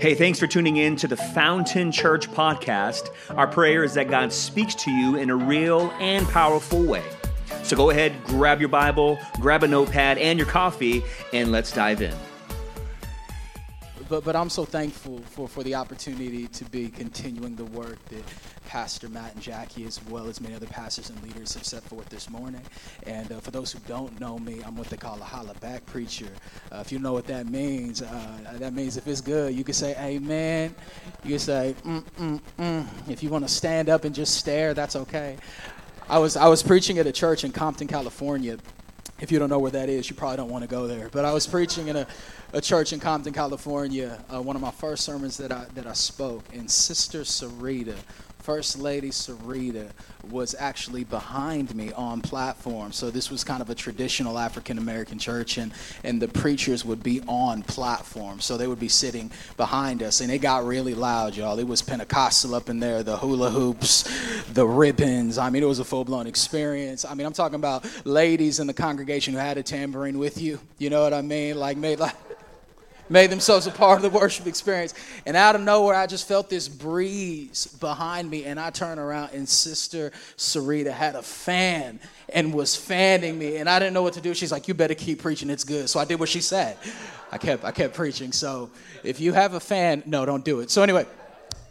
Hey, thanks for tuning in to the Fountain Church podcast. Our prayer is that God speaks to you in a real and powerful way. So go ahead, grab your Bible, grab a notepad and your coffee, and let's dive in. But, but I'm so thankful for, for the opportunity to be continuing the work that Pastor Matt and Jackie, as well as many other pastors and leaders, have set forth this morning. And uh, for those who don't know me, I'm what they call a holla back preacher. Uh, if you know what that means, uh, that means if it's good, you can say amen. You can say mm mm mm. If you want to stand up and just stare, that's okay. I was I was preaching at a church in Compton, California. If you don't know where that is, you probably don't want to go there. But I was preaching in a, a church in Compton, California. Uh, one of my first sermons that I that I spoke, and Sister Sarita First Lady Sarita was actually behind me on platform. So this was kind of a traditional African American church, and, and the preachers would be on platform. So they would be sitting behind us, and it got really loud, y'all. It was Pentecostal up in there, the hula hoops, the ribbons. I mean, it was a full blown experience. I mean, I'm talking about ladies in the congregation who had a tambourine with you. You know what I mean? Like, made like made themselves a part of the worship experience. And out of nowhere, I just felt this breeze behind me, and I turned around, and Sister Sarita had a fan and was fanning me, and I didn't know what to do. She's like, "You better keep preaching; it's good." So I did what she said. I kept I kept preaching. So if you have a fan, no, don't do it. So anyway.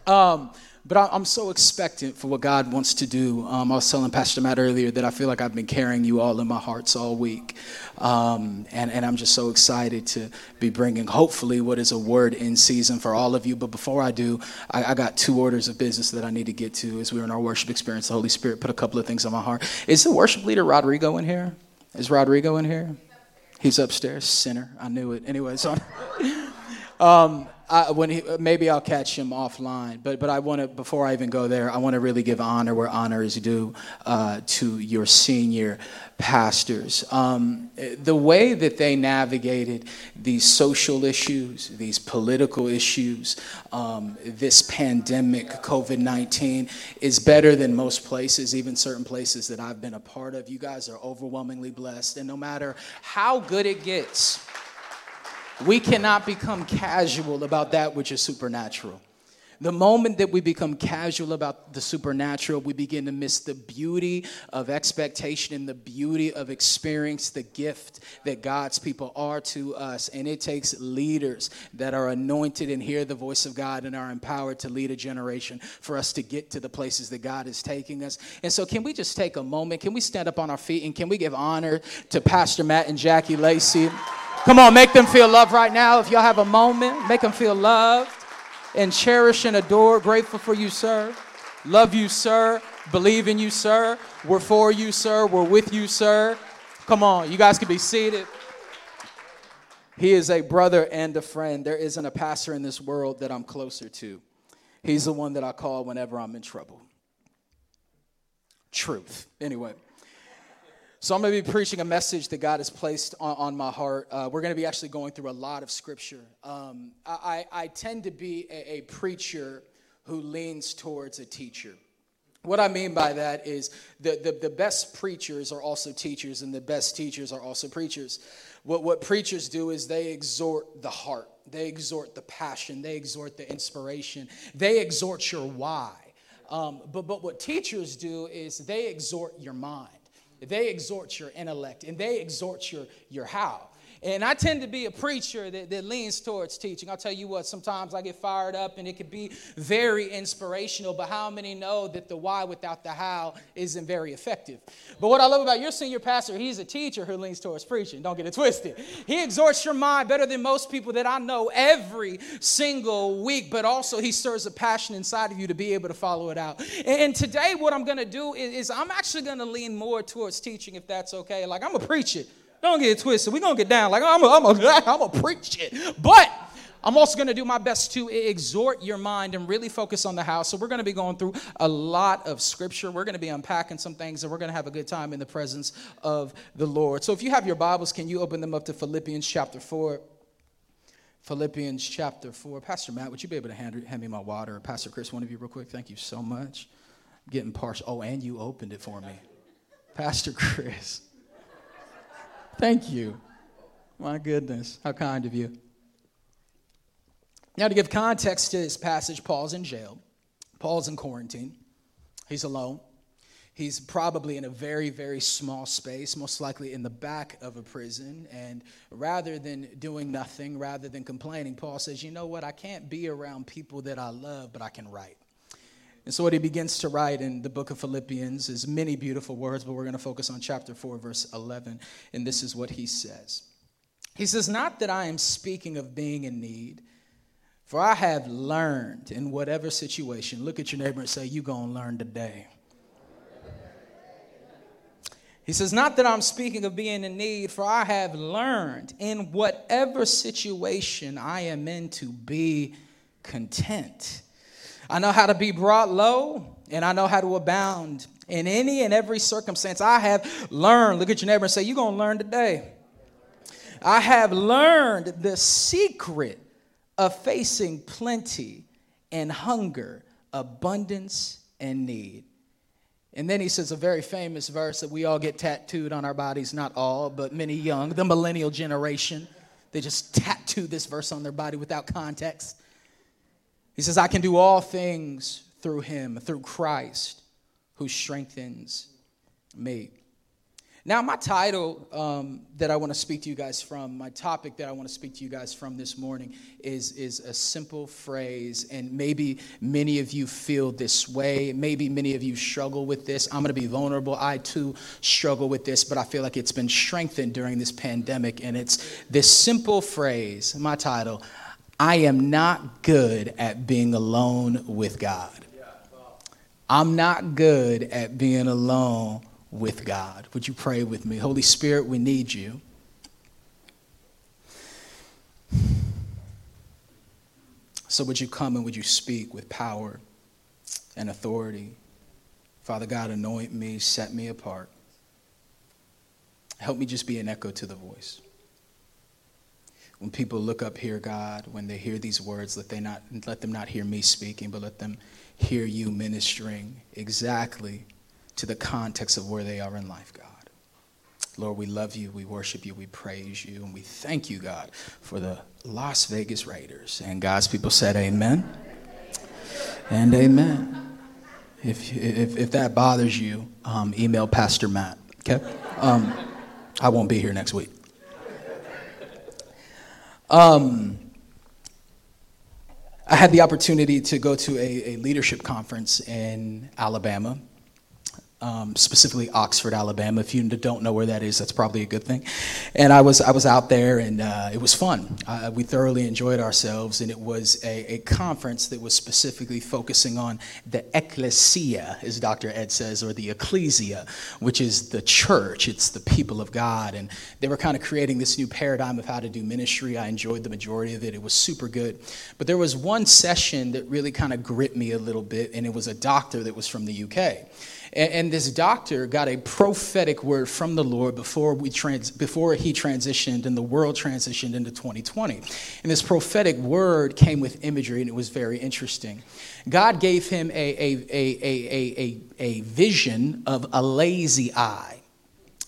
Um, but I'm so expectant for what God wants to do. Um, I was telling Pastor Matt earlier that I feel like I've been carrying you all in my hearts all week. Um, and, and I'm just so excited to be bringing, hopefully, what is a word in season for all of you. But before I do, I, I got two orders of business that I need to get to as we're in our worship experience. The Holy Spirit put a couple of things on my heart. Is the worship leader Rodrigo in here? Is Rodrigo in here? He's upstairs. Sinner. I knew it. Anyway, so. um, I, when he, maybe I'll catch him offline. But but I want to before I even go there, I want to really give honor where honor is due uh, to your senior pastors. Um, the way that they navigated these social issues, these political issues, um, this pandemic, COVID nineteen, is better than most places, even certain places that I've been a part of. You guys are overwhelmingly blessed, and no matter how good it gets. We cannot become casual about that which is supernatural. The moment that we become casual about the supernatural, we begin to miss the beauty of expectation and the beauty of experience, the gift that God's people are to us. And it takes leaders that are anointed and hear the voice of God and are empowered to lead a generation for us to get to the places that God is taking us. And so, can we just take a moment? Can we stand up on our feet and can we give honor to Pastor Matt and Jackie Lacey? Come on, make them feel loved right now. If y'all have a moment, make them feel loved and cherished and adored. Grateful for you, sir. Love you, sir. Believe in you, sir. We're for you, sir. We're with you, sir. Come on, you guys can be seated. He is a brother and a friend. There isn't a pastor in this world that I'm closer to. He's the one that I call whenever I'm in trouble. Truth. Anyway. So I'm going to be preaching a message that God has placed on, on my heart. Uh, we're going to be actually going through a lot of scripture. Um, I, I, tend to be a, a preacher who leans towards a teacher. What I mean by that is the, the, the, best preachers are also teachers, and the best teachers are also preachers. What, what preachers do is they exhort the heart, they exhort the passion, they exhort the inspiration, they exhort your why. Um, but, but what teachers do is they exhort your mind. They exhort your intellect and they exhort your, your how. And I tend to be a preacher that, that leans towards teaching. I'll tell you what, sometimes I get fired up and it could be very inspirational, but how many know that the why without the how isn't very effective? But what I love about your senior pastor, he's a teacher who leans towards preaching. Don't get it twisted. He exhorts your mind better than most people that I know every single week, but also he stirs a passion inside of you to be able to follow it out. And, today, what I'm going to do is, is I'm actually going to lean more towards teaching, if that's okay. Like, I'm going to preach it. Don't get twisted. We're going to get down. Like, I'm going I'm to preach it. But I'm also going to do my best to exhort your mind and really focus on the house. So, we're going to be going through a lot of scripture. We're going to be unpacking some things, and we're going to have a good time in the presence of the Lord. So, if you have your Bibles, can you open them up to Philippians chapter 4? Philippians chapter 4. Pastor Matt, would you be able to hand, hand me my water? Pastor Chris, one of you, real quick. Thank you so much. getting partial. Oh, and you opened it for me. Pastor Chris. Thank you. My goodness, how kind of you. Now, to give context to this passage, Paul's in jail, Paul's in quarantine, he's alone. He's probably in a very, very small space, most likely in the back of a prison. And rather than doing nothing, rather than complaining, Paul says, You know what? I can't be around people that I love, but I can write. And so, what he begins to write in the book of Philippians is many beautiful words, but we're going to focus on chapter 4, verse 11. And this is what he says He says, Not that I am speaking of being in need, for I have learned in whatever situation. Look at your neighbor and say, You're going to learn today. He says, Not that I'm speaking of being in need, for I have learned in whatever situation I am in to be content. I know how to be brought low, and I know how to abound in any and every circumstance. I have learned. Look at your neighbor and say, You're going to learn today. I have learned the secret of facing plenty and hunger, abundance and need. And then he says a very famous verse that we all get tattooed on our bodies, not all, but many young, the millennial generation. They just tattoo this verse on their body without context. He says, I can do all things through him, through Christ, who strengthens me. Now, my title um, that I want to speak to you guys from, my topic that I want to speak to you guys from this morning is, is a simple phrase, and maybe many of you feel this way. Maybe many of you struggle with this. I'm going to be vulnerable. I too struggle with this, but I feel like it's been strengthened during this pandemic, and it's this simple phrase, my title I am not good at being alone with God. I'm not good at being alone with God. Would you pray with me? Holy Spirit, we need you. So, would you come and would you speak with power and authority? Father God, anoint me, set me apart. Help me just be an echo to the voice. When people look up here, God, when they hear these words, let, they not, let them not hear me speaking, but let them hear you ministering exactly to the context of where they are in life, God. Lord, we love you, we worship you, we praise you, and we thank you, God, for the Las Vegas Raiders. And God's people said, Amen and Amen. If, if, if that bothers you, um, email Pastor Matt, okay? Um, I won't be here next week. Um, I had the opportunity to go to a, a leadership conference in Alabama um, specifically Oxford, Alabama. If you don't know where that is, that's probably a good thing. And I was I was out there, and uh, it was fun. Uh, we thoroughly enjoyed ourselves, and it was a, a, conference that was specifically focusing on the ecclesia, as Dr. Ed says, or the ecclesia, which is the church. It's the people of God, and they were kind of creating this new paradigm of how to do ministry. I enjoyed the majority of it. It was super good. But there was one session that really kind of gripped me a little bit, and it was a doctor that was from the UK. And, and, this doctor got a prophetic word from the Lord before, we trans, before he transitioned and the world transitioned into 2020. And this prophetic word came with imagery, and it was very interesting. God gave him a, a, a, a, a, a vision of a lazy eye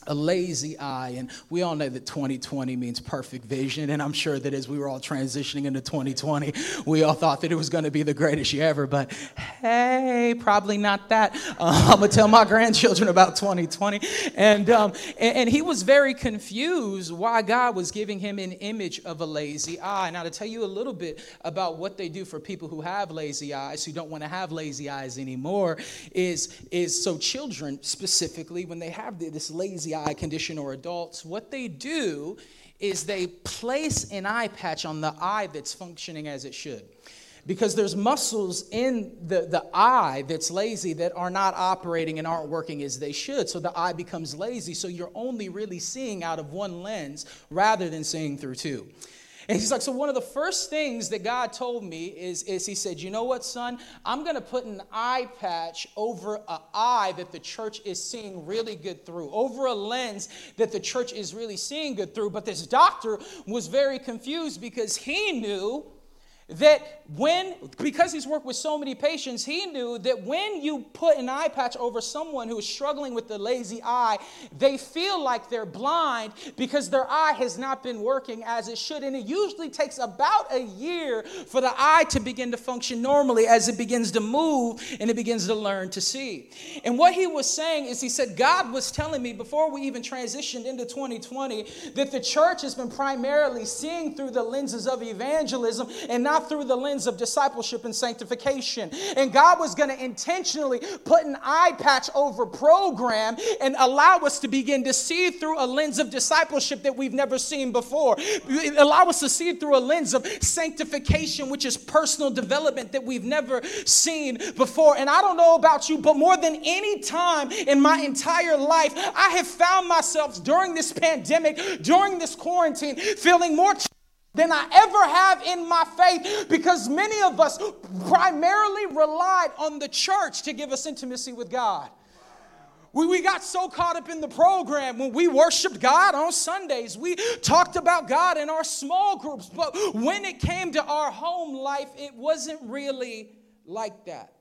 a lazy eye. And we all know that 2020 means perfect vision. And I'm sure that as we were all transitioning into 2020, we all thought that it was going to be the greatest year ever. But hey, probably not that. Uh, I'm going to tell my grandchildren about 2020. And, um, and, and he was very confused why God was giving him an image of a lazy eye. Now, to tell you a little bit about what they do for people who have lazy eyes, who don't want to have lazy eyes anymore, is, is so children specifically, when they have this lazy eye, eye condition or adults, what they do is they place an eye patch on the eye that's functioning as it should. Because there's muscles in the, the eye that's lazy that are not operating and aren't working as they should. So the eye becomes lazy. So you're only really seeing out of one lens rather than seeing through two. And he's like, so one of the first things that God told me is, is he said, you know what, son? I'm going to put an eye patch over an eye that the church is seeing really good through, over a lens that the church is really seeing good through. But this doctor was very confused because he knew that when, because he's worked with so many patients, he knew that when you put an eye patch over someone who is struggling with the lazy eye, they feel like they're blind because their eye has not been working as it should. And it usually takes about a year for the eye to begin to function normally as it begins to move and it begins to learn to see. And what he was saying is, he said, God was telling me before we even transitioned into 2020 that the church has been primarily seeing through the lenses of evangelism and not through the lens of discipleship and sanctification. And God was going to intentionally put an eye patch over program and allow us to begin to see through a lens of discipleship that we've never seen before. Allow us to see through a lens of sanctification, which is personal development that we've never seen before. And I don't know about you, but more than any time in my entire life, I have found myself during this pandemic, during this quarantine, feeling more than I ever have in my faith because many of us primarily relied on the church to give us intimacy with God. We, we got so caught up in the program when we worshiped God on Sundays. We talked about God in our small groups. But when it came to our home life, it wasn't really like that.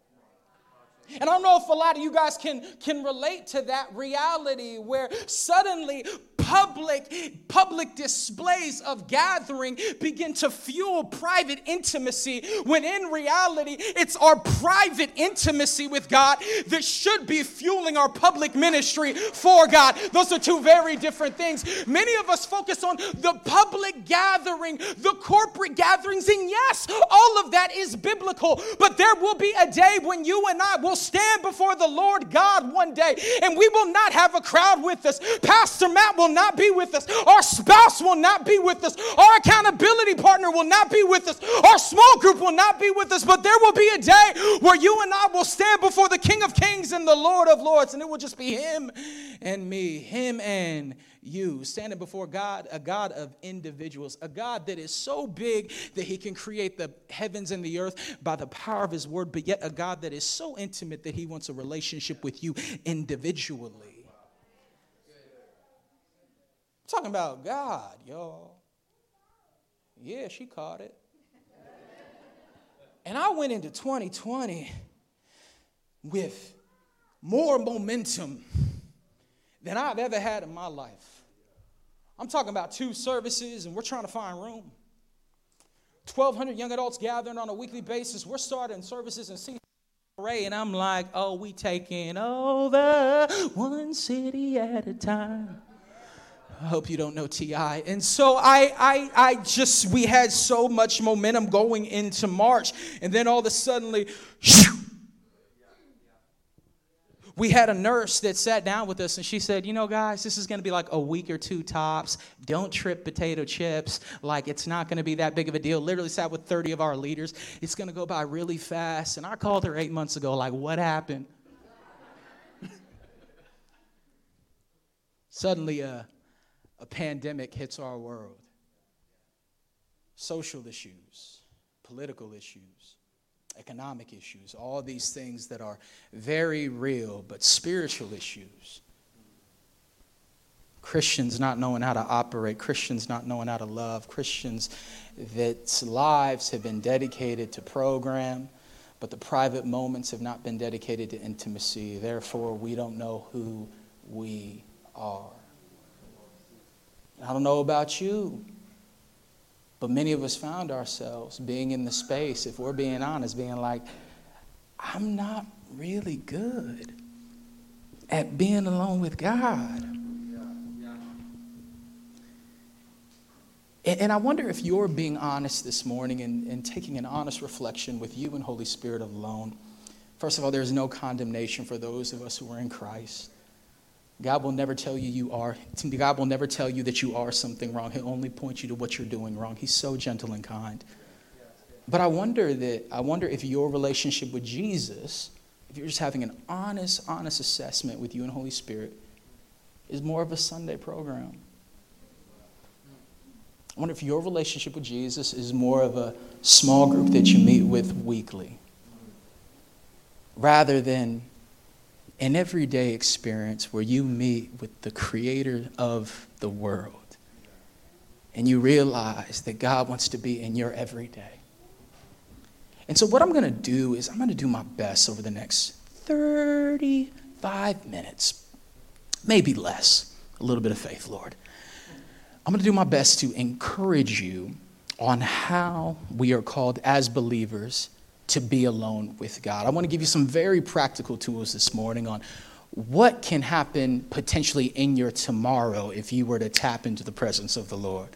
And I don't know if a lot of you guys can, can relate to that reality where suddenly public public displays of gathering begin to fuel private intimacy when in reality it's our private intimacy with God that should be fueling our public ministry for God. Those are two very different things. Many of us focus on the public gathering, the corporate gatherings, and yes, all of that is biblical, but there will be a day when you and I will stand before the Lord God one day and we will not have a crowd with us. Pastor Matt will not be with us. Our spouse will not be with us. Our accountability partner will not be with us. Our small group will not be with us. But there will be a day where you and I will stand before the King of Kings and the Lord of Lords, and it will just be Him and me, Him and you, standing before God, a God of individuals, a God that is so big that He can create the heavens and the earth by the power of His word, but yet a God that is so intimate that He wants a relationship with you individually talking about God, y'all. Yeah, she caught it. And I went into 2020 with more momentum than I've ever had in my life. I'm talking about two services, and we're trying to find room. 1,200 young adults gathering on a weekly basis. We're starting services in C. Ray, and I'm like, oh, we taking over one city at a time. I hope you don't know T.I. And so I, I, I just, we had so much momentum going into March. And then all of a sudden, we had a nurse that sat down with us and she said, You know, guys, this is going to be like a week or two tops. Don't trip potato chips. Like, it's not going to be that big of a deal. Literally sat with 30 of our leaders. It's going to go by really fast. And I called her eight months ago, like, What happened? Suddenly, uh, a pandemic hits our world social issues, political issues, economic issues, all these things that are very real, but spiritual issues. Christians not knowing how to operate, Christians not knowing how to love, Christians that lives have been dedicated to program, but the private moments have not been dedicated to intimacy. Therefore, we don't know who we are. I don't know about you, but many of us found ourselves being in the space, if we're being honest, being like, I'm not really good at being alone with God. And, I wonder if you're being honest this morning and, and taking an honest reflection with you and Holy Spirit alone. First of all, there's no condemnation for those of us who are in Christ. God will never tell you you are. God will never tell you that you are something wrong. He'll only point you to what you're doing wrong. He's so gentle and kind. But I wonder that I wonder if your relationship with Jesus, if you're just having an honest, honest assessment with you and Holy Spirit, is more of a Sunday program. I wonder if your relationship with Jesus is more of a small group that you meet with weekly, rather than an everyday experience where you meet with the creator of the world and you realize that God wants to be in your everyday. And so, what I'm going to do is, I'm going to do my best over the next 35 minutes, maybe less. A little bit of faith, Lord. I'm going to do my best to encourage you on how we are called as believers to be alone with God. I want to give you some very practical tools this morning on what can happen potentially in your tomorrow if you were to tap into the presence of the Lord.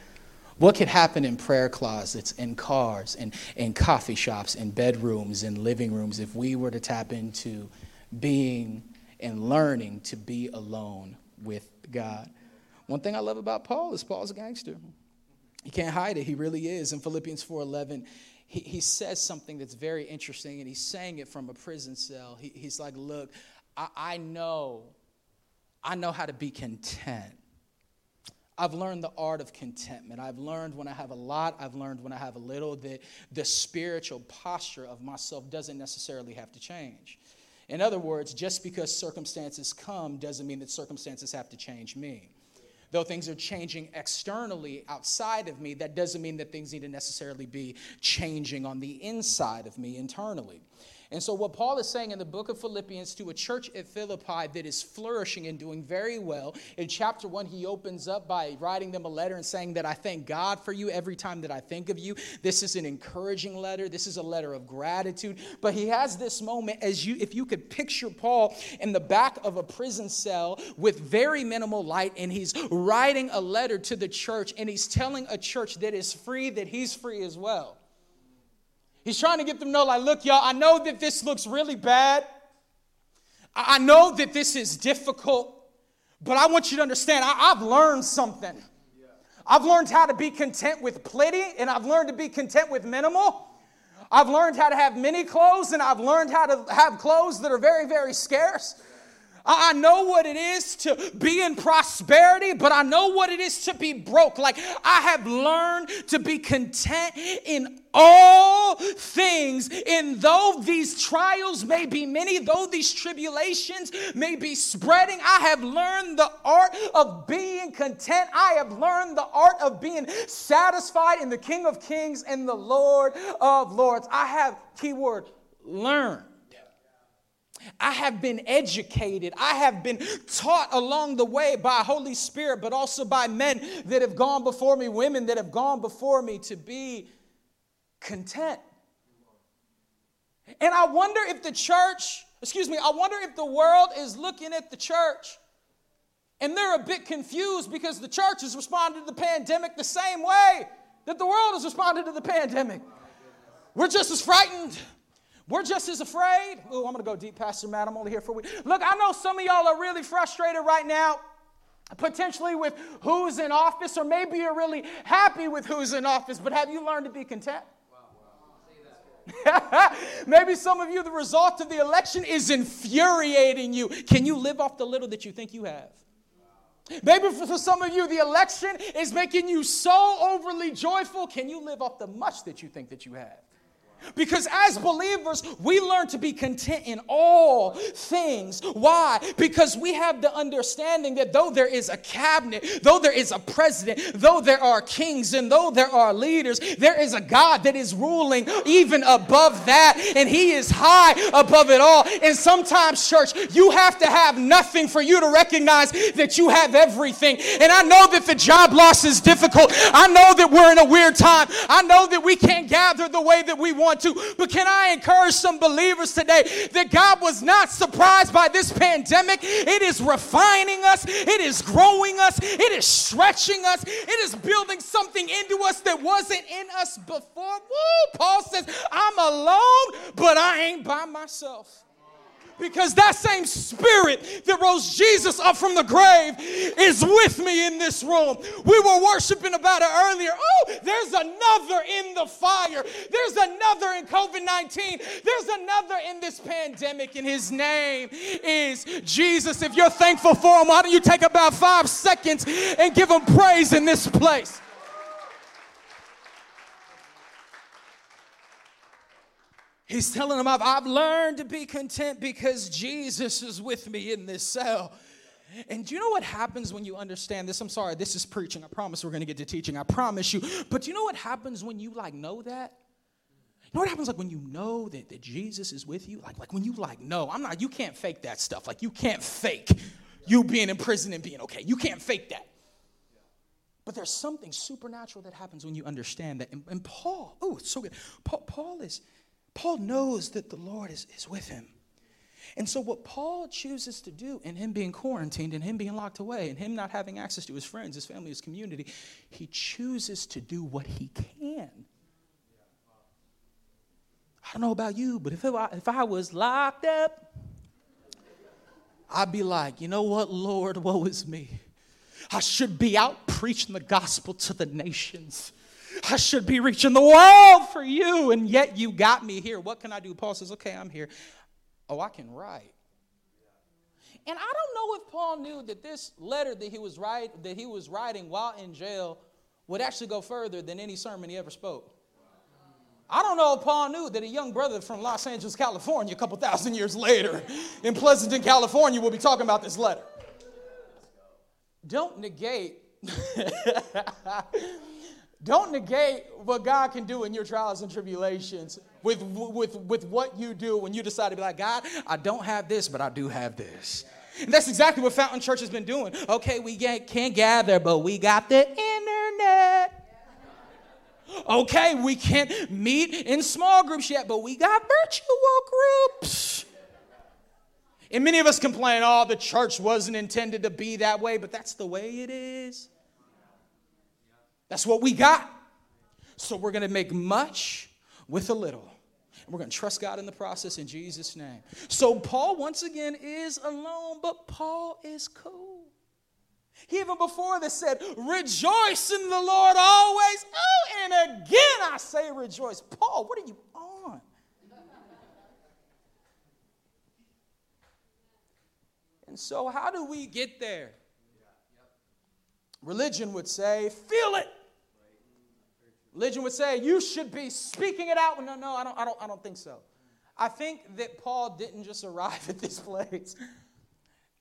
What could happen in prayer closets, in cars, in, in coffee shops, in bedrooms, in living rooms if we were to tap into being and learning to be alone with God? One thing I love about Paul is Paul's a gangster. He can't hide it. He really is. In Philippians 4:11, he, he says something that's very interesting, and he's saying it from a prison cell. He, he's like, Look, I, I know, I know how to be content. I've learned the art of contentment. I've learned when I have a lot, I've learned when I have a little, that the spiritual posture of myself doesn't necessarily have to change. In other words, just because circumstances come doesn't mean that circumstances have to change me. Though things are changing externally outside of me, that doesn't mean that things need to necessarily be changing on the inside of me internally. And so, what Paul is saying in the book of Philippians to a church at Philippi that is flourishing and doing very well, in chapter one, he opens up by writing them a letter and saying that I thank God for you every time that I think of you. This is an encouraging letter. This is a letter of gratitude. But he has this moment as you, if you could picture Paul in the back of a prison cell with very minimal light, and he's writing a letter to the church, and he's telling a church that is free that he's free as well. He's trying to get them to know, like, look, y'all, I know that this looks really bad. I know that this is difficult, but I want you to understand I, have learned something. I've learned how to be content with plenty, and I've learned to be content with minimal. I've learned how to have many clothes, and I've learned how to have clothes that are very, very scarce. I know what it is to be in prosperity, but I know what it is to be broke. Like I have learned to be content in all things. And though these trials may be many, though these tribulations may be spreading, I have learned the art of being content. I have learned the art of being satisfied in the King of Kings and the Lord of Lords. I have, keyword, learned I have been educated. I have been taught along the way by Holy Spirit, but also by men that have gone before me, women that have gone before me to be content. And I wonder if the church, excuse me, I wonder if the world is looking at the church and they're a bit confused because the church has responded to the pandemic the same way that the world has responded to the pandemic. We're just as frightened. We're just as afraid. Oh, I'm going to go deep, Pastor Matt. I'm only here for a week. Look, I know some of y'all are really frustrated right now, potentially with who's in office, or maybe you're really happy with who's in office, but have you learned to be content? Maybe some of you, the result of the election is infuriating you. Can you live off the little that you think you have? Maybe for some of you, the election is making you so overly joyful. Can you live off the much that you think that you have? Because as believers, we learn to be content in all things. Why? Because we have the understanding that though there is a cabinet, though there is a president, though there are kings, and though there are leaders, there is a God that is ruling even above that, and He is high above it all. And sometimes, church, you have to have nothing for you to recognize that you have everything. And I know that the job loss is difficult. I know that we're in a weird time. I know that we can't gather the way that we want want to. But can I encourage some believers today that God was not surprised by this pandemic? It is refining us, it is growing us, it is stretching us, it is building something into us that wasn't in us before. Woo! Paul says, I'm alone, but I ain't by myself. Because that same spirit that rose Jesus up from the grave is with me in this room. We were worshiping about it earlier. Oh, there's another in the fire. There's another in COVID 19. There's another in this pandemic, and his name is Jesus. If you're thankful for him, why don't you take about five seconds and give him praise in this place? He's telling them, I've, I've learned to be content because Jesus is with me in this cell. And do you know what happens when you understand this? I'm sorry, this is preaching. I promise we're going to get to teaching. I promise you. But you know what happens when you like know that? You know what happens like when you know that, that Jesus is with you? Like, like when you like, no, I'm not, you can't fake that stuff. Like you can't fake you being in prison and being okay. You can't fake that. But there's something supernatural that happens when you understand that. And, and Paul, oh, it's so good. Paul, Paul is, Paul knows that the Lord is, is with him. And so, what Paul chooses to do, in him being quarantined, and him being locked away, and him not having access to his friends, his family, his community, he chooses to do what he can. I don't know about you, but if, I, if I was locked up, I'd be like, you know what, Lord, woe is me. I should be out preaching the gospel to the nations. I should be reaching the world for you, and yet you got me here. What can I do? Paul says, Okay, I'm here. Oh, I can write. And I don't know if Paul knew that this letter that he was write, that he was writing while in jail would actually go further than any sermon he ever spoke. I don't know if Paul knew that a young brother from Los Angeles, California, a couple thousand years later, in Pleasanton, California, will be talking about this letter. Don't negate. don't negate what God can do in your trials and tribulations with, with, with what you do when you decide to be like, God, I don't have this, but I do have this. And that's exactly what Fountain Church has been doing. Okay, we can't gather, but we got the internet. Okay, we can't meet in small groups yet, but we got virtual groups. And many of us complain, oh, the church wasn't intended to be that way, but that's the way it is. That's what we got. So we're going to make much with a little. And we're going to trust God in the process in Jesus' name. So Paul, once again, is alone, but Paul is cool. He even before this said, Rejoice in the Lord always. Oh, and again I say rejoice. Paul, what are you on? and so, how do we get there? Religion would say, Feel it. Religion would say, You should be speaking it out. No, no, I don't, I don't, I don't think so. I think that Paul didn't just arrive at this place.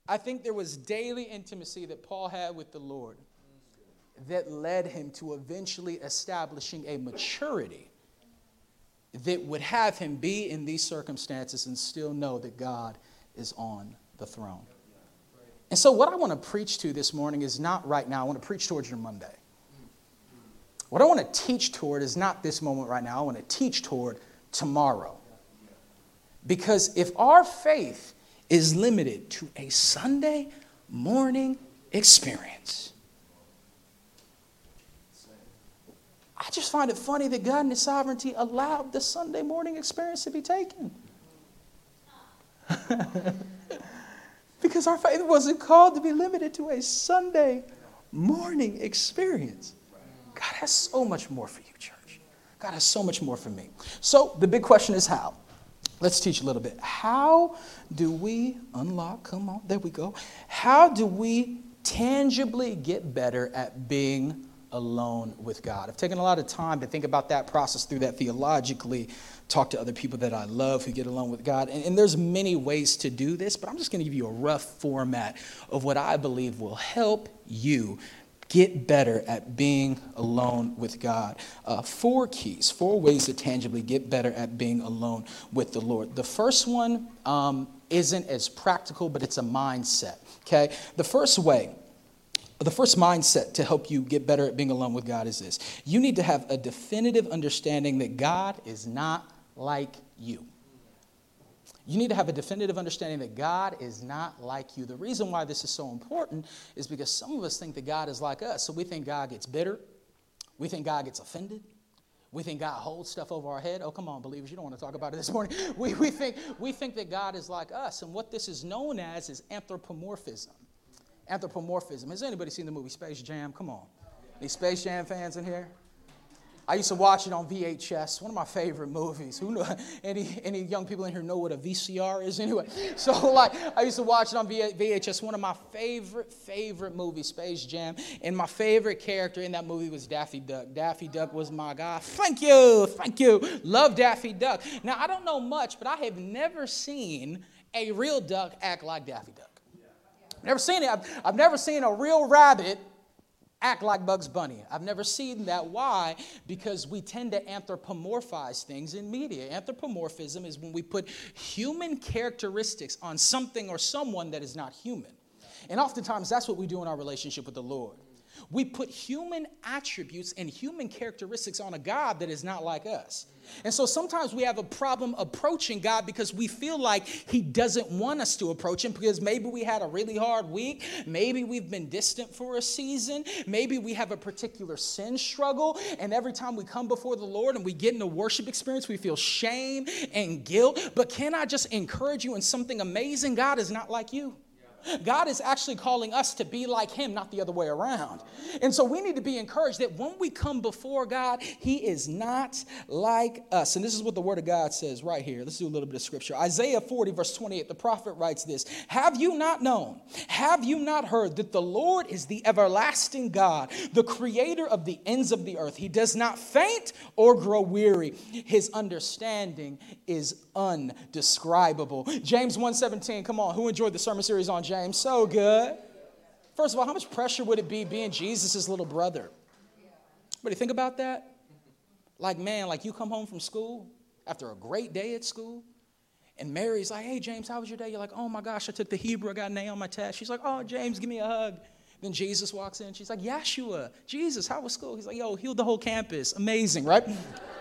I think there was daily intimacy that Paul had with the Lord that led him to eventually establishing a maturity that would have him be in these circumstances and still know that God is on the throne. And so, what I want to preach to this morning is not right now. I want to preach towards your Monday. What I want to teach toward is not this moment right now. I want to teach toward tomorrow. Because if our faith is limited to a Sunday morning experience. I just find it funny that God in His sovereignty allowed the Sunday morning experience to be taken. because our faith wasn't called to be limited to a Sunday morning experience. God has so much more for you, church. God has so much more for me. So the big question is how? Let's teach a little bit. How do we unlock? Come on, there we go. How do we tangibly get better at being alone with God? I've taken a lot of time to think about that process through that theologically, talk to other people that I love who get alone with God. And, and there's many ways to do this, but I'm just going to give you a rough format of what I believe will help you get better at being alone with God. Uh, four keys, four ways to tangibly get better at being alone with the Lord. The first one um, isn't as practical, but it's a mindset. Okay? The first way, the first mindset to help you get better at being alone with God is this you need to have a definitive understanding that God is not like you. You need to have a definitive understanding that God is not like you. The reason why this is so important is because some of us think that God is like us. So we think God gets bitter. We think God gets offended. We think God holds stuff over our head. Oh, come on, believers, you don't want to talk about it this morning. We, we, think, we think that God is like us. And what this is known as is anthropomorphism. Anthropomorphism. Has anybody seen the movie Space Jam? Come on. Any Space Jam fans in here? I used to watch it on VHS, one of my favorite movies. Who know, any, any young people in here know what a VCR is anyway? So like, I used to watch it on VHS, one of my favorite, favorite movies, Space Jam. And my favorite character in that movie was Daffy Duck. Daffy Duck was my guy. Thank you, thank you. Love Daffy Duck. Now, I don't know much, but I have never seen a real duck act like Daffy Duck. Never seen it. I've, I've never seen a real rabbit act like Bugs Bunny. I've never seen that. Why? Because we tend to anthropomorphize things in media. Anthropomorphism is when we put human characteristics on something or someone that is not human. And oftentimes that's what we do in our relationship with the Lord. We put human attributes and human characteristics on a God that is not like us. And so sometimes we have a problem approaching God because we feel like He doesn't want us to approach Him because maybe we had a really hard week. Maybe we've been distant for a season. Maybe we have a particular sin struggle. And every time we come before the Lord and we get in a worship experience, we feel shame and guilt. But can I just encourage you in something amazing? God is not like you. God is actually calling us to be like Him, not the other way around. And so we need to be encouraged that when we come before God, He is not like us. And this is what the Word of God says right here. Let's do a little bit of scripture. Isaiah 40, verse 28, the prophet writes this Have you not known? Have you not heard that the Lord is the everlasting God, the creator of the ends of the earth? He does not faint or grow weary. His understanding is undescribable. James 1:17, come on, who enjoyed the sermon series on James? So good. First of all, how much pressure would it be being Jesus' little brother? You think about that? Like, man, like you come home from school after a great day at school, and Mary's like, hey, James, how was your day? You're like, oh my gosh, I took the Hebrew, I got an A on my test. She's like, oh, James, give me a hug. Then Jesus walks in. She's like, Yeshua, Jesus, how was school? He's like, yo, healed the whole campus. Amazing, right?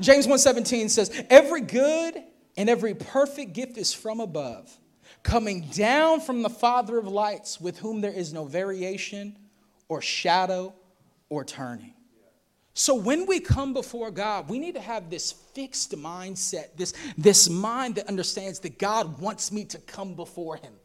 James 1:17 says, "Every good and every perfect gift is from above, coming down from the Father of lights, with whom there is no variation or shadow or turning." So when we come before God, we need to have this fixed mindset, this, this mind that understands that God wants me to come before him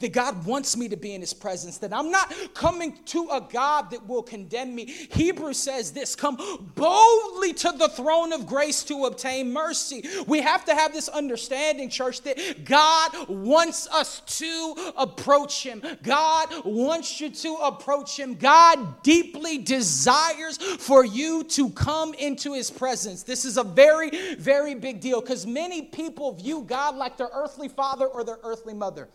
that God wants me to be in his presence, that I'm not coming to a God that will condemn me. Hebrews says this come boldly to the throne of grace to obtain mercy. We have to have this understanding, church, that God wants us to approach him. God wants you to approach him. God deeply desires for you to come into his presence. This is a very, very big deal because many people view God like their earthly father or their earthly mother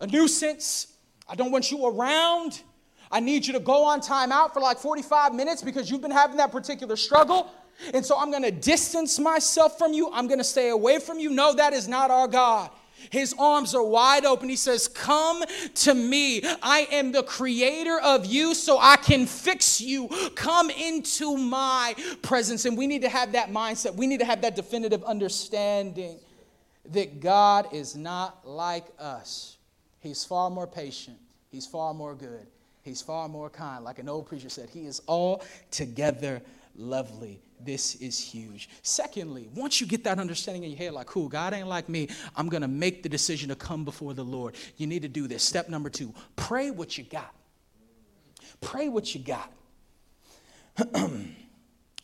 a nuisance. I don't want you around. I need you to go on time out for like 45 minutes because you've been having that particular struggle. And so I'm going to distance myself from you. I'm going to stay away from you. No, that is not our God. His arms are wide open. He says, Come to me. I am the creator of you, so I can fix you. Come into my presence. And we need to have that mindset. We need to have that definitive understanding that God is not like us. He's far more patient. He's far more good. He's far more kind. Like an old preacher said, He is altogether lovely. This is huge. Secondly, once you get that understanding in your head, like, cool, God ain't like me, I'm going to make the decision to come before the Lord. You need to do this. Step number two pray what you got. Pray what you got.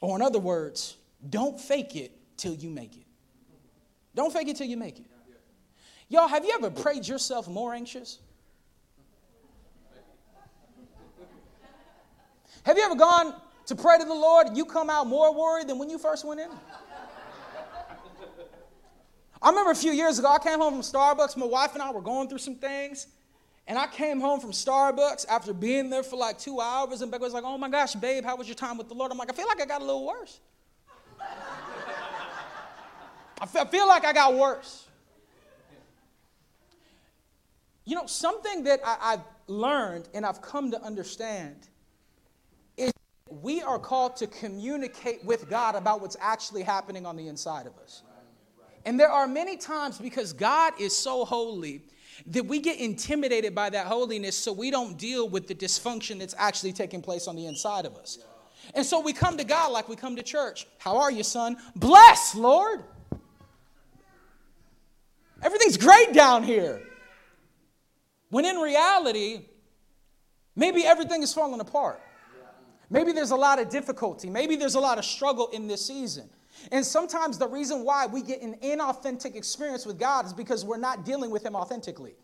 or, in other words, don't fake it till you make it. Don't fake it till you make it. Y'all, have you ever prayed yourself more anxious? Have you ever gone to pray to the Lord and you come out more worried than when you first went in? I remember a few years ago, I came home from Starbucks. My wife and I were going through some things. And I came home from Starbucks after being there for like two hours. And Becca was like, Oh my gosh, babe, how was your time with the Lord? I'm like, I feel like I got a little worse. I feel like I got worse. You know, something that I, have learned and I've come to understand is we are called to communicate with God about what's actually happening on the inside of us. And there are many times because God is so holy that we get intimidated by that holiness so we don't deal with the dysfunction that's actually taking place on the inside of us. And so we come to God like we come to church. How are you, son? Bless, Lord. Everything's great down here. When in reality, maybe everything is falling apart. Maybe there's a lot of difficulty. Maybe there's a lot of struggle in this season. And sometimes the reason why we get an inauthentic experience with God is because we're not dealing with Him authentically.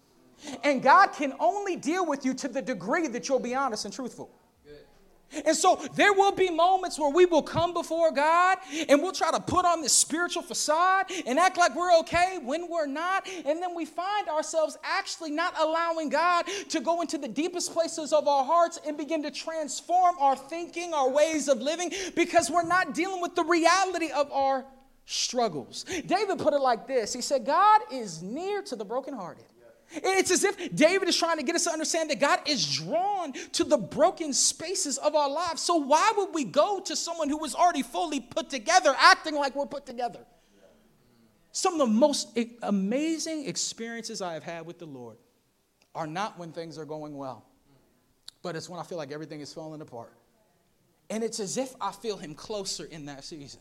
And God can only deal with you to the degree that you'll be honest and truthful. And so there will be moments where we will come before God and we'll try to put on this spiritual facade and act like we're okay when we're not. And then we find ourselves actually not allowing God to go into the deepest places of our hearts and begin to transform our thinking, our ways of living, because we're not dealing with the reality of our struggles. David put it like this He said, God is near to the brokenhearted it's as if David is trying to get us to understand that God is drawn to the broken spaces of our lives. So, why would we go to someone who was already fully put together, acting like we're put together? Some of the most amazing experiences I have had with the Lord are not when things are going well, but it's when I feel like everything is falling apart. And it's as if I feel Him closer in that season.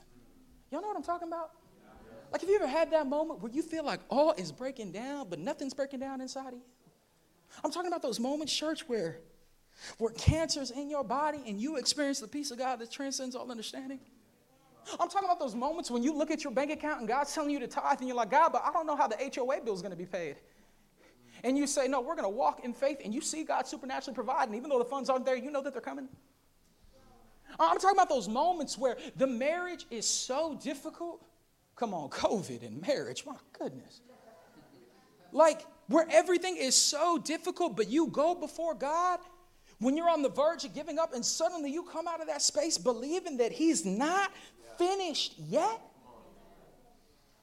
Y'all know what I'm talking about? Like, have you ever had that moment where you feel like all is breaking down, but nothing's breaking down inside of you? I'm talking about those moments, church, where, where cancer's in your body and you experience the peace of God that transcends all understanding. I'm talking about those moments when you look at your bank account and God's telling you to tithe and you're like, God, but I don't know how the HOA bill is going to be paid. And you say, No, we're going to walk in faith, and you see God supernaturally provide, and even though the funds aren't there, you know that they're coming. I'm talking about those moments where the marriage is so difficult Come on, COVID and marriage, my goodness. Like, where everything is so difficult, but you go before God when you're on the verge of giving up, and suddenly you come out of that space believing that He's not finished yet.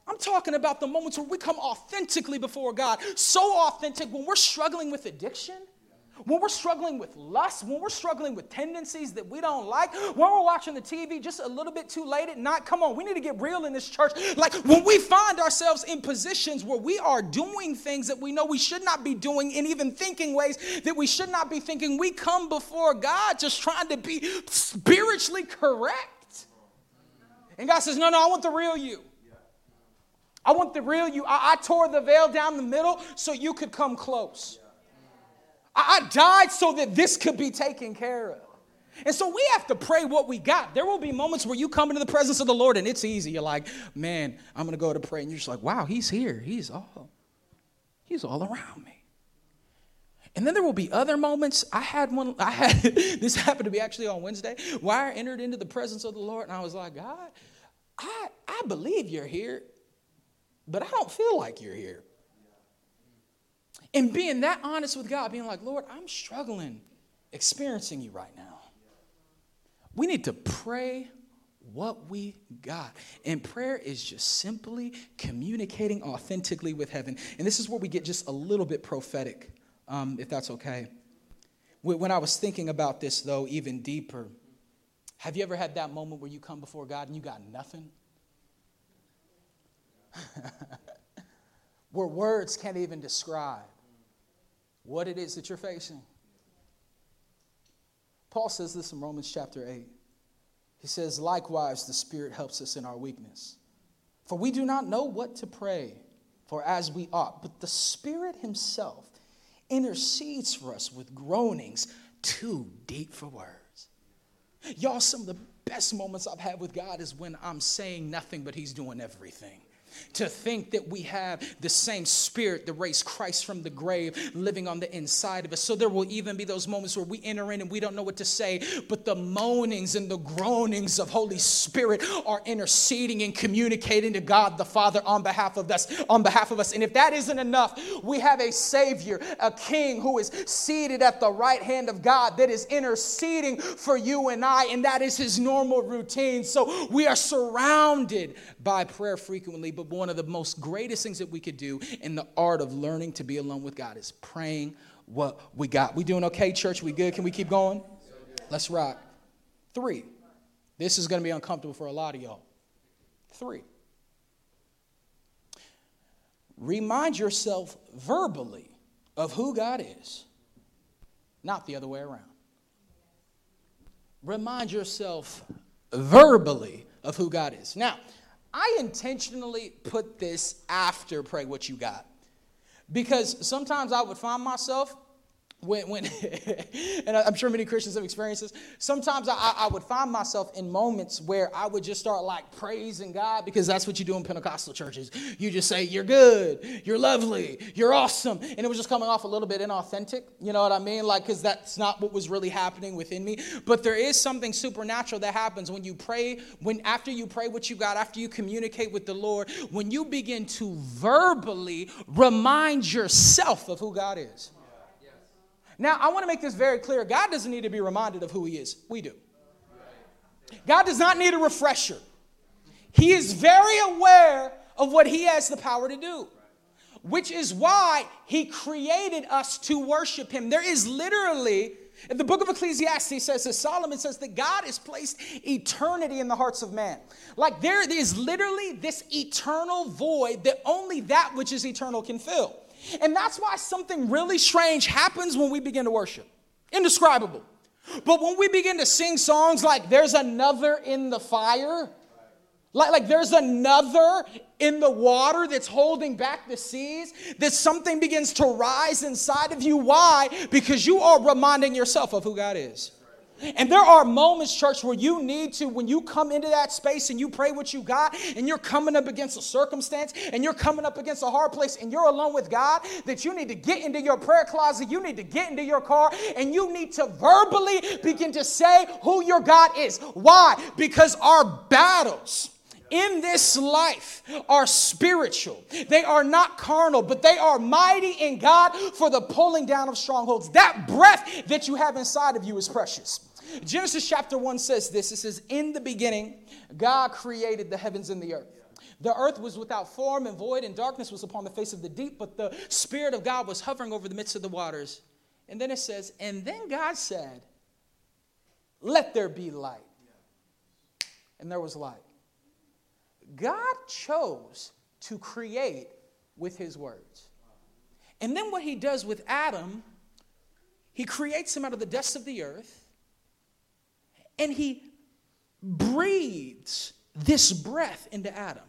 I'm talking about the moments where we come authentically before God, so authentic when we're struggling with addiction when we're struggling with lust, when we're struggling with tendencies that we don't like, when we're watching the TV just a little bit too late at night, come on, we need to get real in this church. Like when we find ourselves in positions where we are doing things that we know we should not be doing and even thinking ways that we should not be thinking, we come before God just trying to be spiritually correct. And God says, No, no, I want the real you. I want the real you. I, I tore the veil down the middle so you could come close. I died so that this could be taken care of. And so we have to pray what we got. There will be moments where you come into the presence of the Lord and it's easy. You're like, man, I'm gonna go to pray. And you're just like, wow, he's here. He's all, he's all around me. And then there will be other moments. I had one, I had this happened to be actually on Wednesday, where I entered into the presence of the Lord and I was like, God, I, I believe you're here, but I don't feel like you're here. And being that honest with God, being like, Lord, I'm struggling experiencing you right now. We need to pray what we got. And prayer is just simply communicating authentically with heaven. And this is where we get just a little bit prophetic, um, if that's okay. When I was thinking about this, though, even deeper, have you ever had that moment where you come before God and you got nothing? where words can't even describe what it is that you're facing. Paul says this in Romans chapter 8. He says, Likewise, the Spirit helps us in our weakness. For we do not know what to pray for as we ought, but the Spirit Himself intercedes for us with groanings too deep for words. Y'all, some of the best moments I've had with God is when I'm saying nothing, but He's doing everything to think that we have the same spirit that raised Christ from the grave living on the inside of us. So there will even be those moments where we enter in and we don't know what to say, but the moanings and the groanings of Holy Spirit are interceding and communicating to God the Father on behalf of us, on behalf of us. And if that isn't enough, we have a savior, a king who is seated at the right hand of God that is interceding for you and I, and that is his normal routine. So we are surrounded by prayer frequently, but one of the most greatest things that we could do in the art of learning to be alone with God is praying what we got. We doing okay, church? We good? Can we keep going? Let's rock. Three. This is going to be uncomfortable for a lot of y'all. Three. Remind yourself verbally of who God is, not the other way around. Remind yourself verbally of who God is. Now, I intentionally put this after pray what you got. Because sometimes I would find myself when, when and I'm sure many Christians have experienced this. Sometimes I, I would find myself in moments where I would just start like praising God because that's what you do in Pentecostal churches. You just say, You're good, you're lovely, you're awesome. And it was just coming off a little bit inauthentic. You know what I mean? Like, because that's not what was really happening within me. But there is something supernatural that happens when you pray, when after you pray what you got, after you communicate with the Lord, when you begin to verbally remind yourself of who God is. Now, I want to make this very clear. God doesn't need to be reminded of who He is. We do. God does not need a refresher. He is very aware of what He has the power to do, which is why He created us to worship Him. There is literally, in the book of Ecclesiastes says that Solomon says that God has placed eternity in the hearts of man. Like there is literally this eternal void that only that which is eternal can fill. And that's why something really strange happens when we begin to worship. Indescribable. But when we begin to sing songs like There's Another in the Fire, like, like there's another in the water that's holding back the seas, that something begins to rise inside of you. Why? Because you are reminding yourself of who God is. And there are moments, church, where you need to, when you come into that space and you pray what you got, and you're coming up against a circumstance, and you're coming up against a hard place, and you're alone with God, that you need to get into your prayer closet, you need to get into your car, and you need to verbally begin to say who your God is. Why? Because our battles, in this life are spiritual. They are not carnal, but they are mighty in God for the pulling down of strongholds. That breath that you have inside of you is precious. Genesis chapter 1 says this it says, In the beginning, God created the heavens and the earth. The earth was without form and void, and darkness was upon the face of the deep, but the Spirit of God was hovering over the midst of the waters. And then it says, And then God said, Let there be light. And there was light. God chose to create with his words. And then what he does with Adam, he creates him out of the dust of the earth and he breathes this breath into Adam.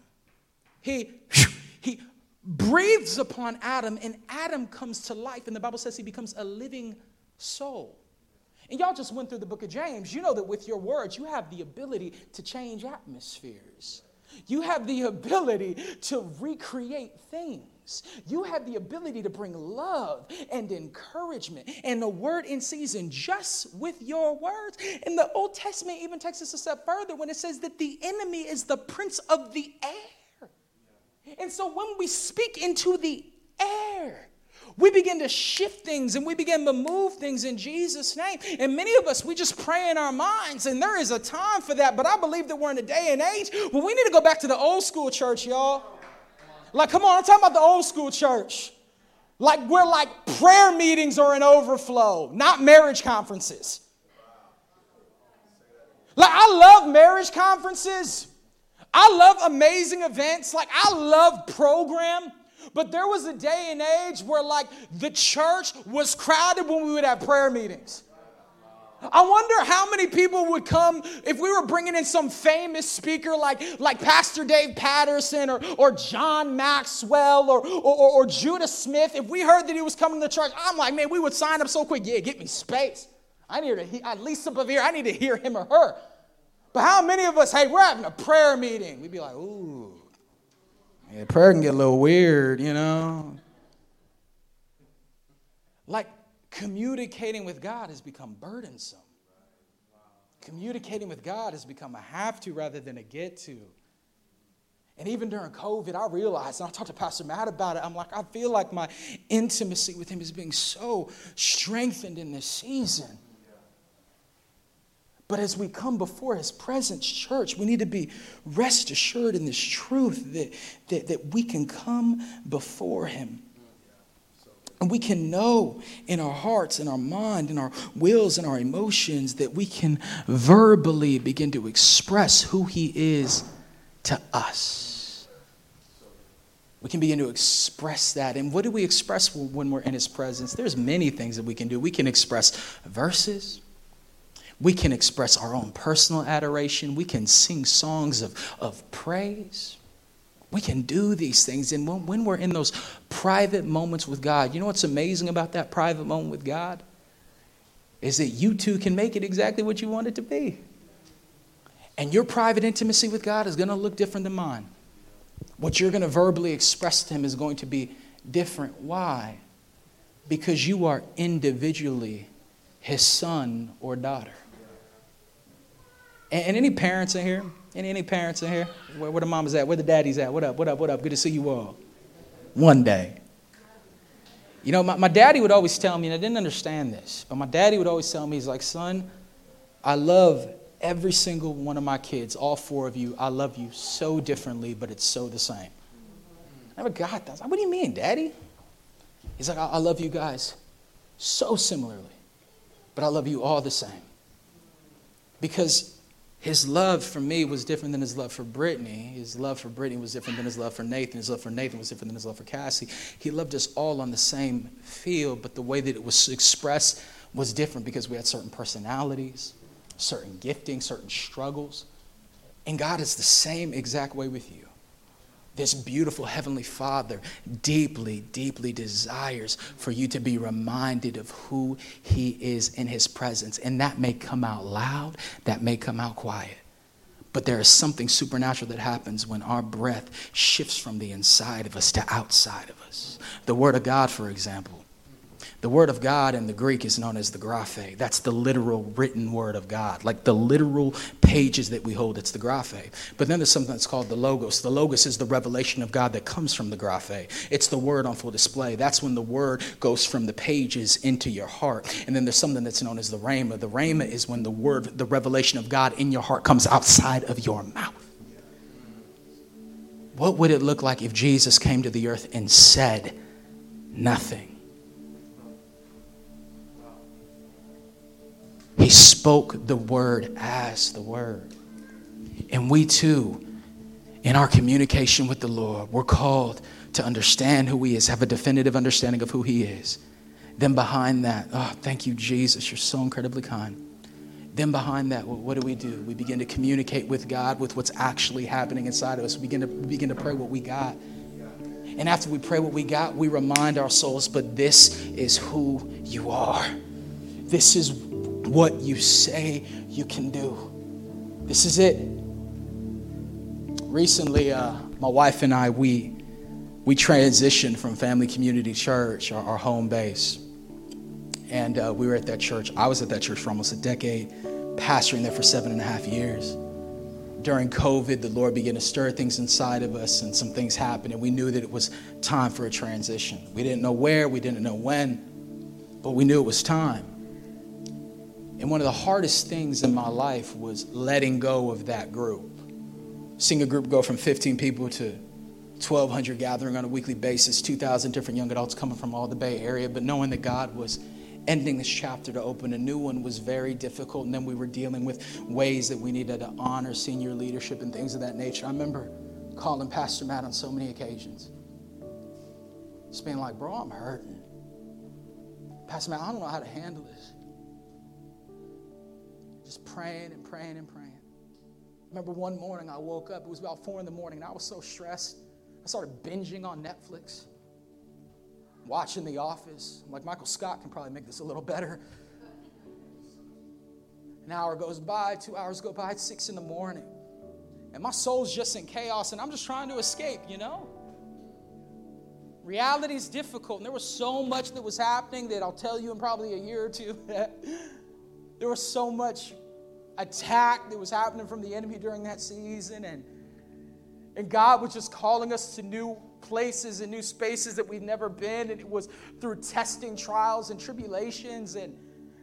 He, he breathes upon Adam and Adam comes to life. And the Bible says he becomes a living soul. And y'all just went through the book of James. You know that with your words, you have the ability to change atmospheres. You have the ability to recreate things. You have the ability to bring love and encouragement and a word in season just with your words. And the Old Testament even takes us a step further when it says that the enemy is the prince of the air. And so when we speak into the air, we begin to shift things and we begin to move things in Jesus' name. And many of us, we just pray in our minds, and there is a time for that. But I believe that we're in a day and age where we need to go back to the old school church, y'all. Like, come on, I'm talking about the old school church. Like, where like prayer meetings are an overflow, not marriage conferences. Like, I love marriage conferences. I love amazing events. Like, I love program. But there was a day and age where, like, the church was crowded when we would have prayer meetings. I wonder how many people would come if we were bringing in some famous speaker like, like Pastor Dave Patterson or, or John Maxwell or, or, or Judah Smith. If we heard that he was coming to church, I'm like, man, we would sign up so quick. Yeah, get me space. I need to, at least up of here, I need to hear him or her. But how many of us, hey, we're having a prayer meeting? We'd be like, ooh. Yeah, prayer can get a little weird, you know. Like communicating with God has become burdensome. Communicating with God has become a have to rather than a get to. And even during COVID, I realized, and I talked to Pastor Matt about it, I'm like, I feel like my intimacy with him is being so strengthened in this season. But as we come before his presence, church, we need to be rest assured in this truth that, that, that we can come before him. And we can know in our hearts, in our mind, in our wills, and our emotions that we can verbally begin to express who he is to us. We can begin to express that. And what do we express when we're in his presence? There's many things that we can do. We can express verses. We can express our own personal adoration. We can sing songs of, of praise. We can do these things. And when, when we're in those private moments with God, you know what's amazing about that private moment with God? Is that you too can make it exactly what you want it to be. And your private intimacy with God is going to look different than mine. What you're going to verbally express to Him is going to be different. Why? Because you are individually His son or daughter. And, any parents in here? Any, any parents in here? Where, where the mama's at? Where the daddy's at? What up? What up? What up? Good to see you all. One day. You know, my, my daddy would always tell me, and I didn't understand this, but my daddy would always tell me, he's like, son, I love every single one of my kids, all four of you, I love you so differently, but it's so the same. I never got that. Like, what do you mean, Daddy? He's like, I-, I love you guys so similarly, but I love you all the same. Because his love for me was different than his love for Brittany. His love for Brittany was different than his love for Nathan. His love for Nathan was different than his love for Cassie. He loved us all on the same field, but the way that it was expressed was different because we had certain personalities certain gifting, certain struggles. And God is the same exact way with you. This beautiful Heavenly Father deeply, deeply desires for you to be reminded of who He is in His presence. And that may come out loud, that may come out quiet. But there is something supernatural that happens when our breath shifts from the inside of us to outside of us. The Word of God, for example, the word of God in the Greek is known as the graphe. That's the literal written word of God, like the literal pages that we hold. It's the graphe. But then there's something that's called the logos. The logos is the revelation of God that comes from the graphe. It's the word on full display. That's when the word goes from the pages into your heart. And then there's something that's known as the rhema. The rhema is when the word, the revelation of God in your heart comes outside of your mouth. What would it look like if Jesus came to the earth and said nothing? He spoke the word as the word. And we too, in our communication with the Lord, we're called to understand who He is, have a definitive understanding of who He is. Then behind that, oh, thank you, Jesus, you're so incredibly kind. Then behind that, what do we do? We begin to communicate with God with what's actually happening inside of us. We begin to, we begin to pray what we got. And after we pray what we got, we remind our souls, but this is who you are. This is what you say you can do. This is it. Recently, uh, my wife and I, we, we transitioned from Family Community Church, our, our home base. And uh, we were at that church. I was at that church for almost a decade, pastoring there for seven and a half years. During COVID, the Lord began to stir things inside of us, and some things happened, and we knew that it was time for a transition. We didn't know where, we didn't know when, but we knew it was time. And one of the hardest things in my life was letting go of that group. Seeing a group go from 15 people to 1,200 gathering on a weekly basis, 2,000 different young adults coming from all the Bay Area, but knowing that God was ending this chapter to open a new one was very difficult. And then we were dealing with ways that we needed to honor senior leadership and things of that nature. I remember calling Pastor Matt on so many occasions. Just being like, bro, I'm hurting. Pastor Matt, I don't know how to handle this just praying and praying and praying. I remember one morning I woke up, it was about four in the morning, and I was so stressed. I started binging on Netflix, watching The Office. I'm like, Michael Scott can probably make this a little better. An hour goes by, two hours go by, it's six in the morning. And my soul's just in chaos, and I'm just trying to escape, you know? Reality is difficult, and there was so much that was happening that I'll tell you in probably a year or two. There was so much attack that was happening from the enemy during that season. And, and God was just calling us to new places and new spaces that we've never been. And it was through testing, trials, and tribulations. And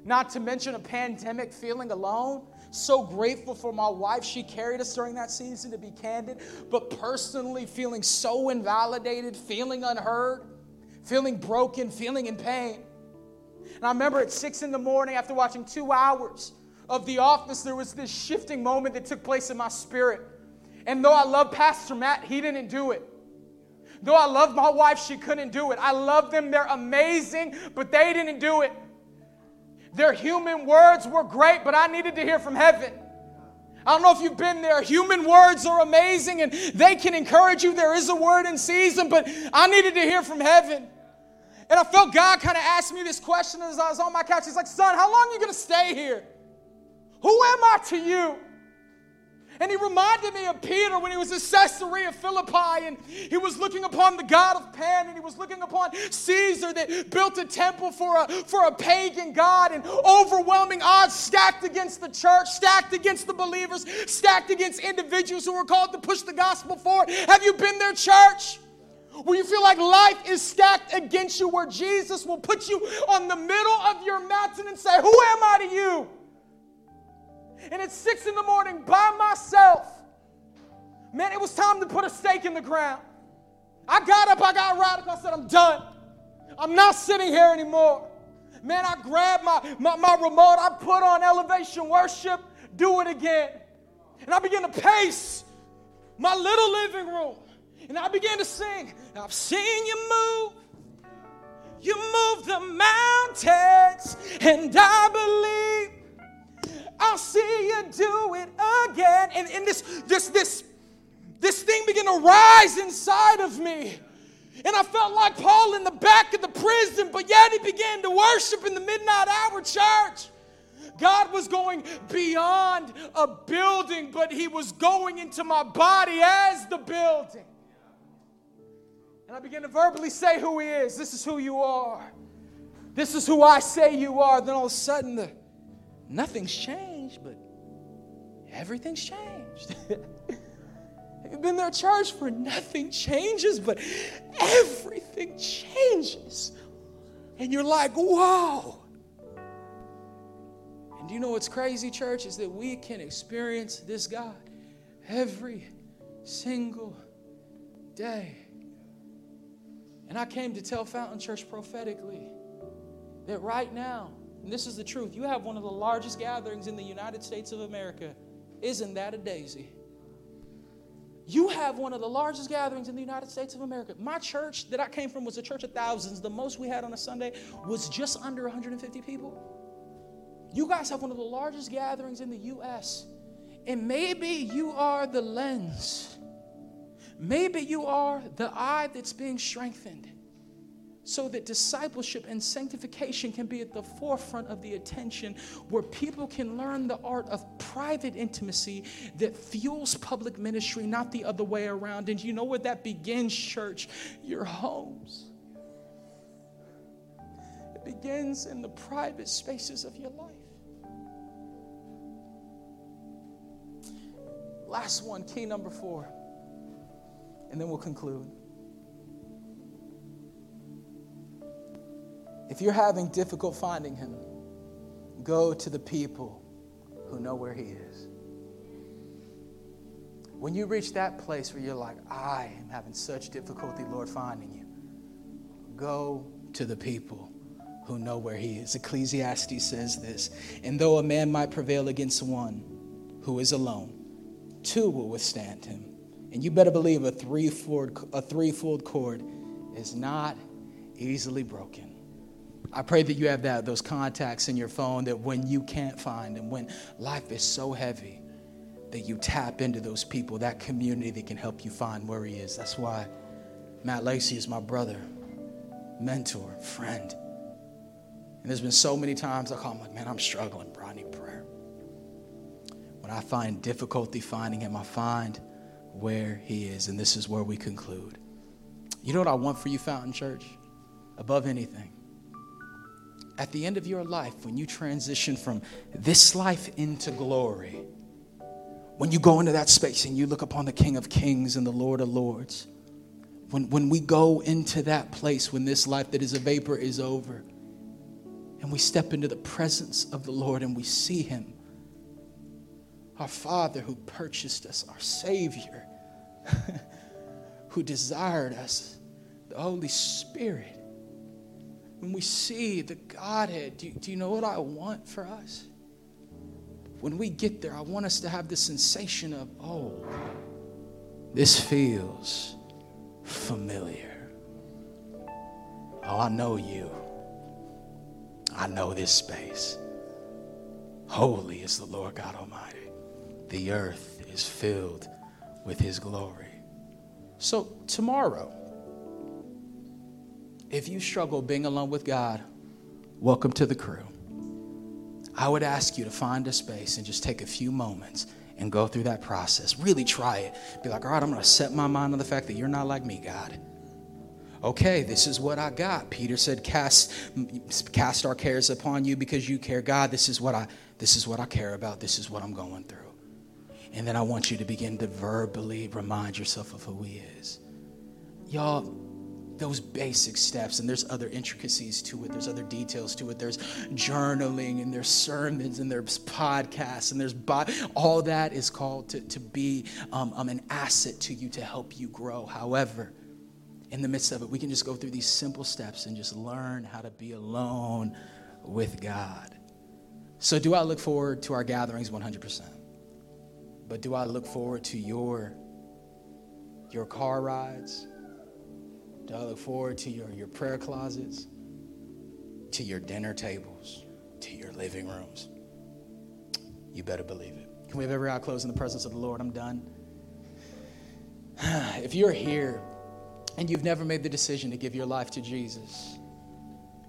not to mention a pandemic, feeling alone. So grateful for my wife. She carried us during that season, to be candid. But personally, feeling so invalidated, feeling unheard, feeling broken, feeling in pain. And I remember at six in the morning, after watching two hours of The Office, there was this shifting moment that took place in my spirit. And though I love Pastor Matt, he didn't do it. Though I love my wife, she couldn't do it. I love them, they're amazing, but they didn't do it. Their human words were great, but I needed to hear from heaven. I don't know if you've been there. Human words are amazing and they can encourage you. There is a word in season, but I needed to hear from heaven. And I felt God kind of asked me this question as I was on my couch. He's like, Son, how long are you going to stay here? Who am I to you? And he reminded me of Peter when he was at Caesarea Philippi and he was looking upon the God of Pan and he was looking upon Caesar that built a temple for a, for a pagan God and overwhelming odds stacked against the church, stacked against the believers, stacked against individuals who were called to push the gospel forward. Have you been there, church? Where you feel like life is stacked against you, where Jesus will put you on the middle of your mountain and say, Who am I to you? And it's six in the morning by myself. Man, it was time to put a stake in the ground. I got up, I got radical, I said, I'm done. I'm not sitting here anymore. Man, I grabbed my, my, my remote, I put on elevation worship, do it again. And I began to pace my little living room. And I began to sing, I've seen you move. You move the mountains, and I believe I'll see you do it again. And, and this, this, this, this thing began to rise inside of me. And I felt like Paul in the back of the prison, but yet he began to worship in the midnight hour church. God was going beyond a building, but he was going into my body as the building. And I began to verbally say who he is. This is who you are. This is who I say you are. Then all of a sudden, the, nothing's changed, but everything's changed. You've been there, church, for nothing changes, but everything changes. And you're like, whoa. And you know what's crazy, church? Is that we can experience this God every single day. And I came to tell Fountain Church prophetically that right now, and this is the truth. You have one of the largest gatherings in the United States of America. Isn't that a daisy? You have one of the largest gatherings in the United States of America. My church that I came from was a church of thousands. The most we had on a Sunday was just under 150 people. You guys have one of the largest gatherings in the U.S. And maybe you are the lens. Maybe you are the eye that's being strengthened so that discipleship and sanctification can be at the forefront of the attention where people can learn the art of private intimacy that fuels public ministry, not the other way around. And you know where that begins, church? Your homes. It begins in the private spaces of your life. Last one, key number four, and then we'll conclude. If you're having difficult finding him, go to the people who know where he is. When you reach that place where you're like, I am having such difficulty, Lord, finding you, go to the people who know where he is. Ecclesiastes says this And though a man might prevail against one who is alone, two will withstand him. And you better believe a threefold, a threefold cord is not easily broken. I pray that you have that, those contacts in your phone that when you can't find and when life is so heavy, that you tap into those people, that community that can help you find where he is. That's why Matt Lacey is my brother, mentor, friend. And there's been so many times I call him like, man, I'm struggling, bro. I need prayer. When I find difficulty finding him, I find where he is. And this is where we conclude. You know what I want for you, Fountain Church? Above anything at the end of your life, when you transition from this life into glory, when you go into that space and you look upon the King of Kings and the Lord of Lords, when, when we go into that place, when this life that is a vapor is over, and we step into the presence of the Lord and we see Him, our Father who purchased us, our Savior, who desired us, the Holy Spirit when we see the Godhead, do, do you know what I want for us? When we get there, I want us to have the sensation of, oh, this feels familiar. Oh, I know you. I know this space. Holy is the Lord God Almighty. the earth is filled with his glory. So, tomorrow, if you struggle being alone with God, welcome to the crew. I would ask you to find a space and just take a few moments and go through that process. Really try it. Be like, all right, I'm going to set my mind on the fact that you're not like me, God. Okay, this is what I got. Peter said, cast, cast our cares upon you because you care. God, this is what I this is what I care about. This is what I'm going through. And then I want you to begin to verbally remind yourself of who he is. Y'all, those basic steps, and there's other intricacies to it, there's other details to it. There's journaling, and there's sermons, and there's podcasts, and there's bo- all that is called to, to be um, um, an asset to you to help you grow. However, in the midst of it, we can just go through these simple steps and just learn how to be alone with God. So, do I look forward to our gatherings 100%? But do I look forward to your, your car rides? Do I look forward to your, your prayer closets, to your dinner tables, to your living rooms? You better believe it. Can we have every eye closed in the presence of the Lord? I'm done. if you're here and you've never made the decision to give your life to Jesus,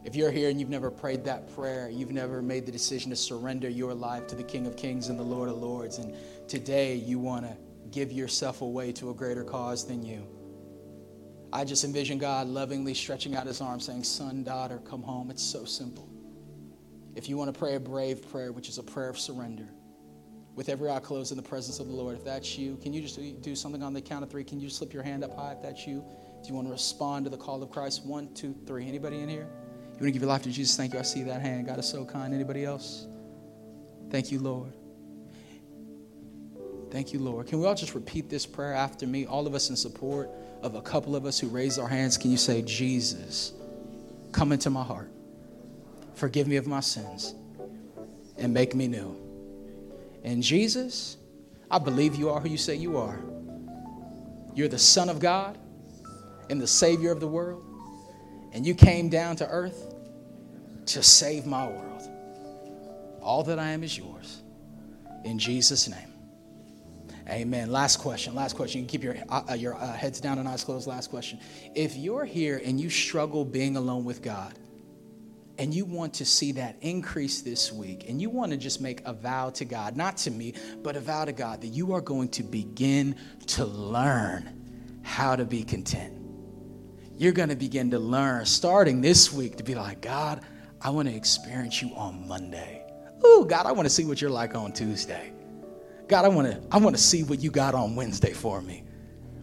if you're here and you've never prayed that prayer, you've never made the decision to surrender your life to the King of Kings and the Lord of Lords, and today you want to give yourself away to a greater cause than you. I just envision God lovingly stretching out his arms saying, Son, daughter, come home. It's so simple. If you want to pray a brave prayer, which is a prayer of surrender, with every eye closed in the presence of the Lord, if that's you, can you just do something on the count of three? Can you slip your hand up high if that's you? Do you want to respond to the call of Christ? One, two, three. Anybody in here? You want to give your life to Jesus? Thank you. I see that hand. God is so kind. Anybody else? Thank you, Lord. Thank you, Lord. Can we all just repeat this prayer after me? All of us in support of a couple of us who raised our hands, can you say, Jesus, come into my heart, forgive me of my sins, and make me new? And Jesus, I believe you are who you say you are. You're the Son of God and the Savior of the world, and you came down to earth to save my world. All that I am is yours. In Jesus' name. Amen. Last question. Last question. You can keep your uh, uh, your uh, heads down and eyes closed. Last question. If you're here and you struggle being alone with God, and you want to see that increase this week, and you want to just make a vow to God, not to me, but a vow to God that you are going to begin to learn how to be content. You're going to begin to learn starting this week to be like, God, I want to experience you on Monday. Ooh, God, I want to see what you're like on Tuesday. God, I want to I want to see what you got on Wednesday for me.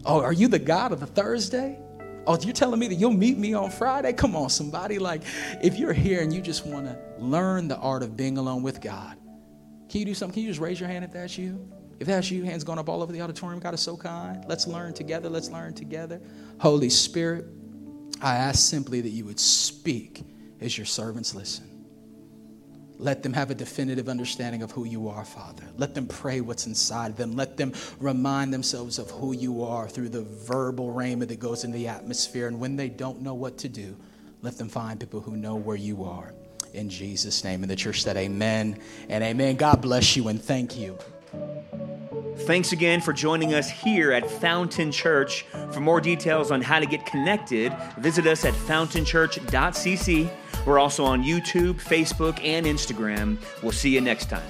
Oh, are you the God of the Thursday? Oh, you're telling me that you'll meet me on Friday? Come on, somebody. Like, if you're here and you just want to learn the art of being alone with God, can you do something? Can you just raise your hand if that's you? If that's you, hands going up all over the auditorium. God is so kind. Let's learn together. Let's learn together. Holy Spirit, I ask simply that you would speak as your servants listen. Let them have a definitive understanding of who you are, Father. Let them pray what's inside them. Let them remind themselves of who you are through the verbal rhema that goes in the atmosphere. And when they don't know what to do, let them find people who know where you are. In Jesus' name. And the church said, Amen and amen. God bless you and thank you. Thanks again for joining us here at Fountain Church. For more details on how to get connected, visit us at fountainchurch.cc. We're also on YouTube, Facebook, and Instagram. We'll see you next time.